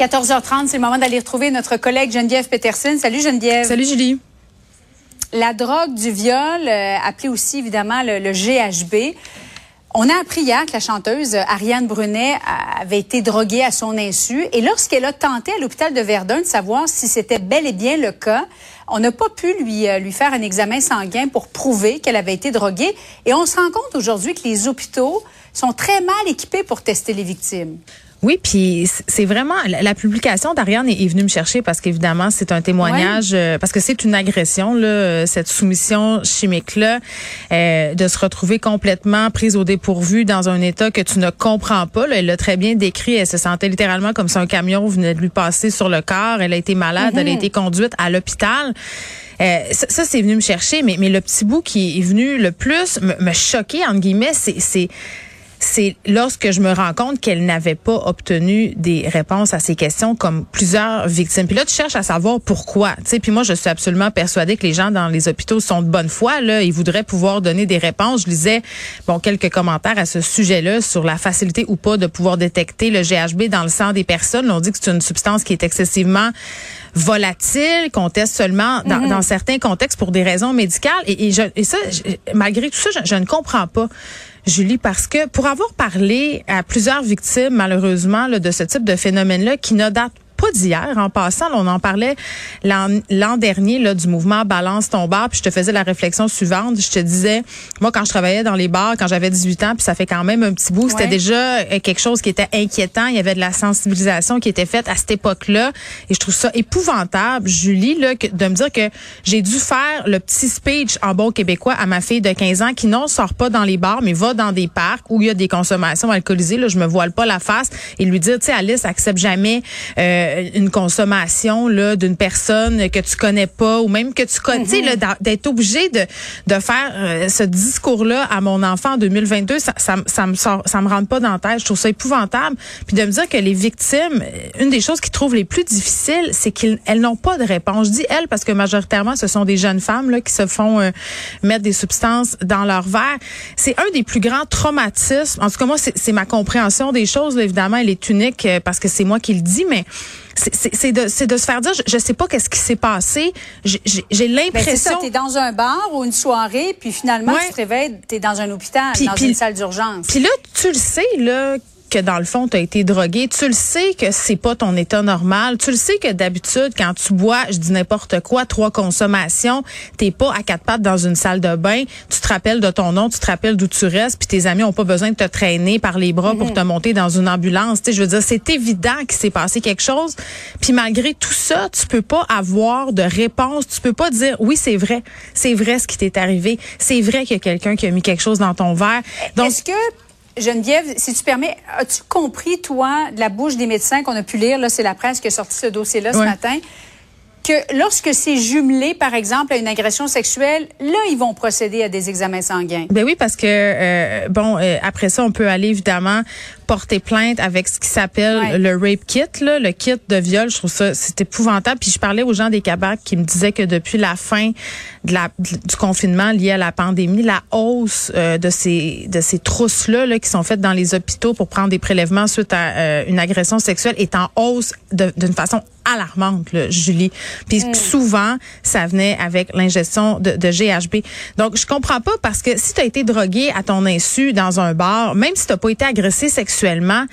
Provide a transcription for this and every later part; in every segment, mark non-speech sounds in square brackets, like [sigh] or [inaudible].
14h30, c'est le moment d'aller retrouver notre collègue Geneviève Peterson. Salut Geneviève. Salut Julie. La drogue du viol, euh, appelée aussi évidemment le, le, GHB. On a appris hier que la chanteuse Ariane Brunet avait été droguée à son insu. Et lorsqu'elle a tenté à l'hôpital de Verdun de savoir si c'était bel et bien le cas, on n'a pas pu lui, euh, lui faire un examen sanguin pour prouver qu'elle avait été droguée. Et on se rend compte aujourd'hui que les hôpitaux sont très mal équipés pour tester les victimes. Oui, puis c'est vraiment la publication d'Ariane est, venue me chercher parce qu'évidemment c'est un témoignage euh, parce que c'est une agression là, cette soumission chimique là, euh, de se retrouver complètement prise au dépourvu dans un état que tu ne comprends pas. Là. Elle l'a très bien décrit. Elle se sentait littéralement comme si un camion venait de lui passer sur le corps. Elle a été malade. Elle a mhm. été conduite à l'hôpital. Euh, ça, ça c'est venu me chercher, mais, mais le petit bout qui est venu le plus me, me choquer, entre guillemets, c'est c'est lorsque je me rends compte qu'elle n'avait pas obtenu des réponses à ces questions comme plusieurs victimes. Puis là, tu cherches à savoir pourquoi. Tu sais, puis moi, je suis absolument persuadée que les gens dans les hôpitaux sont de bonne foi. Là, ils voudraient pouvoir donner des réponses. Je lisais bon quelques commentaires à ce sujet-là sur la facilité ou pas de pouvoir détecter le GHB dans le sang des personnes. On dit que c'est une substance qui est excessivement volatile, qu'on teste seulement dans, mm-hmm. certains contextes pour des raisons médicales. Et, je, et ça, malgré tout ça, je, je ne comprends pas. Julie, parce que pour avoir parlé à plusieurs victimes, malheureusement, de ce type de phénomène-là, qui ne date pas d'hier. En passant, on en parlait l'an dernier là, du mouvement Balance ton bar, puis je te faisais la réflexion suivante. Je te disais, moi, quand je travaillais dans les bars, quand j'avais 18 ans, puis ça fait quand même un petit bout, c'était déjà euh, quelque chose qui était inquiétant. Il y avait de la sensibilisation qui était faite à cette époque-là. Et je trouve ça épouvantable, Julie, là, de me dire que j'ai dû faire le petit speech en bon québécois à ma fille de 15 ans qui non sort pas dans les bars, mais va dans des parcs où il y a des consommations alcoolisées. Là, je me voile pas la face et lui dire, tu sais, Alice accepte jamais euh, une consommation là d'une personne que tu connais pas ou même que tu connais, mm d'être obligé de de faire euh, ce discours là à mon enfant en 2022, ça, ça, ça me sort, ça me rentre pas dans la tête. Je trouve ça épouvantable. Puis de me dire que les victimes, euh, une des choses qu'ils trouvent les plus difficiles, c'est qu'elles n'ont pas de réponse. Je dis elles parce que majoritairement ce sont des jeunes femmes là qui se font mettre des substances dans leur verre. C'est un des plus grands traumatismes. En tout cas moi c'est ma compréhension des choses. évidemment, elle est unique parce que c'est moi qui le dis, mais c'est de, de se faire dire, je, sais pas qu'est-ce qui s'est passé. J'ai ben, l'impression. tu es dans un bar ou une soirée, puis finalement, tu te réveilles, tu es dans un hôpital, dans une salle d'urgence. Puis là, tu le sais, là, que dans le fond tu as été drogué, tu le sais que c'est pas ton état normal, tu le sais que d'habitude quand tu bois, je dis n'importe quoi, trois consommations, t'es pas à quatre pattes dans une salle de bain, tu te rappelles de ton nom, tu te rappelles d'où tu restes, puis tes amis ont pas besoin de te traîner par les bras pour mhm. te monter dans une ambulance, tu sais, je veux dire c'est évident qu'il s'est passé quelque chose, puis malgré tout ça, tu peux pas avoir de réponse, tu peux pas dire oui, c'est vrai, c'est vrai ce qui t'est arrivé, c'est vrai qu'il y a quelqu'un qui a mis quelque chose dans ton verre. Donc est-ce que Geneviève, si tu permets, as-tu compris, toi, de la bouche des médecins qu'on a pu lire, là, c'est la presse qui a sorti ce dossier-là ce matin, que lorsque c'est jumelé, par exemple, à une agression sexuelle, là, ils vont procéder à des examens sanguins? Ben oui, parce que, euh, bon, euh, après ça, on peut aller évidemment porter plainte avec ce qui s'appelle le rape kit, là, le kit de viol. Je trouve ça, c'est épouvantable. Puis je parlais aux gens des cabacs qui me disaient que depuis la fin de la, du confinement lié à la pandémie, la hausse euh, de ces de ces trousses là, là, qui sont faites dans les hôpitaux pour prendre des prélèvements suite à euh, une agression sexuelle est en hausse d'une façon alarmante, là, Julie. Puis mm. souvent, ça venait avec l'ingestion de, de, GHB. Donc, je comprends pas parce que si tu as été drogué à ton insu dans un bar, même si tu n'as pas été agressé sexuellement, sexuellement,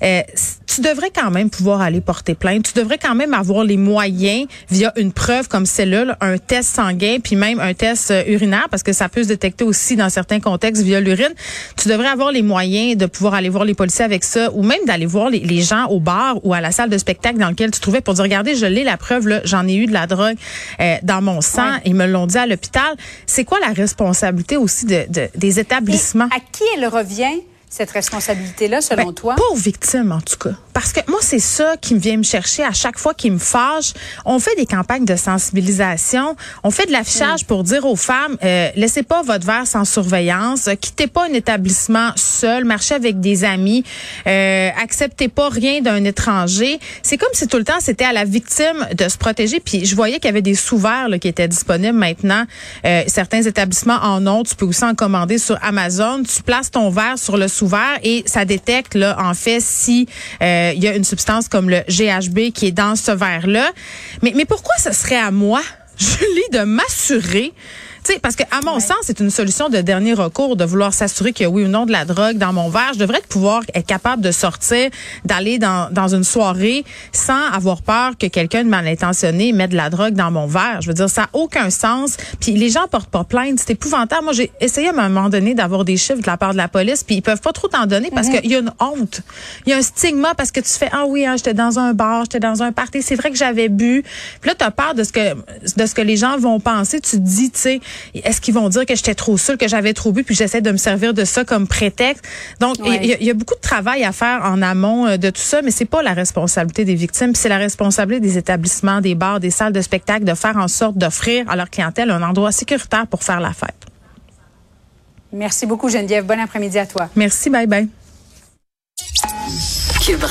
euh, tu devrais quand même pouvoir aller porter plainte. Tu devrais quand même avoir les moyens via une preuve comme celle-là, un test sanguin, puis même un test euh, urinaire, parce que ça peut se détecter aussi dans certains contextes via l'urine. Tu devrais avoir les moyens de pouvoir aller voir les policiers avec ça, ou même d'aller voir les, gens au bar ou à la salle de spectacle dans lequel tu trouvais pour dire, regardez, je l'ai la preuve, j'en ai eu de la drogue euh, dans mon sang. Ils me l'ont dit à l'hôpital. C'est quoi la responsabilité aussi de, des établissements? à qui elle revient? Cette responsabilité-là, selon ben, toi? Pas aux victimes, en tout cas. Parce que moi, c'est ça qui me vient me chercher à chaque fois qui me fâche. On fait des campagnes de sensibilisation. On fait de l'affichage pour dire aux femmes, euh, laissez pas votre verre sans surveillance. Quittez pas un établissement seul. Marchez avec des amis. Euh, acceptez pas rien d'un étranger. C'est comme si tout le temps, c'était à la victime de se protéger. Puis je voyais qu'il y avait des sous-verres qui étaient disponibles maintenant. Euh, certains établissements en ont. Tu peux aussi en commander sur Amazon. Tu places ton verre sur le sous-verre et ça détecte là en fait si euh, euh, il y a une substance comme le GHB qui est dans ce verre-là. Mais, mais pourquoi ce serait à moi, [laughs] Julie, de m'assurer parce que à mon sens, c'est une solution de dernier recours de vouloir s'assurer qu'il y a oui ou non de la drogue dans mon verre. Je devrais pouvoir être capable de sortir, d'aller dans, dans une soirée sans avoir peur que quelqu'un de mal intentionné mette de la drogue dans mon verre. Je veux dire, ça n'a aucun sens. Puis les gens portent pas plainte. C'est épouvantable. Moi, j'ai essayé à un moment donné d'avoir des chiffres de la part de la police, puis ils peuvent pas trop t'en donner parce mhm. qu'il y a une honte. Il y a un stigma parce que tu fais, ah oui, hein, j'étais dans un bar, j'étais dans un party. C'est vrai que j'avais bu. Puis là, tu as peur de ce que de ce que les gens vont penser. Tu te dis, tu sais, est-ce qu'ils vont dire que j'étais trop seule, que j'avais trop bu, puis j'essaie de me servir de ça comme prétexte? Donc, il y, a beaucoup de travail à faire en amont euh, de tout ça, mais c'est pas la responsabilité des victimes, c'est la responsabilité des établissements, des bars, des salles de spectacle de faire en sorte d'offrir à leur clientèle un endroit sécuritaire pour faire la fête. Merci beaucoup, Geneviève. Bon après-midi à toi. Merci. Bye bye. Cube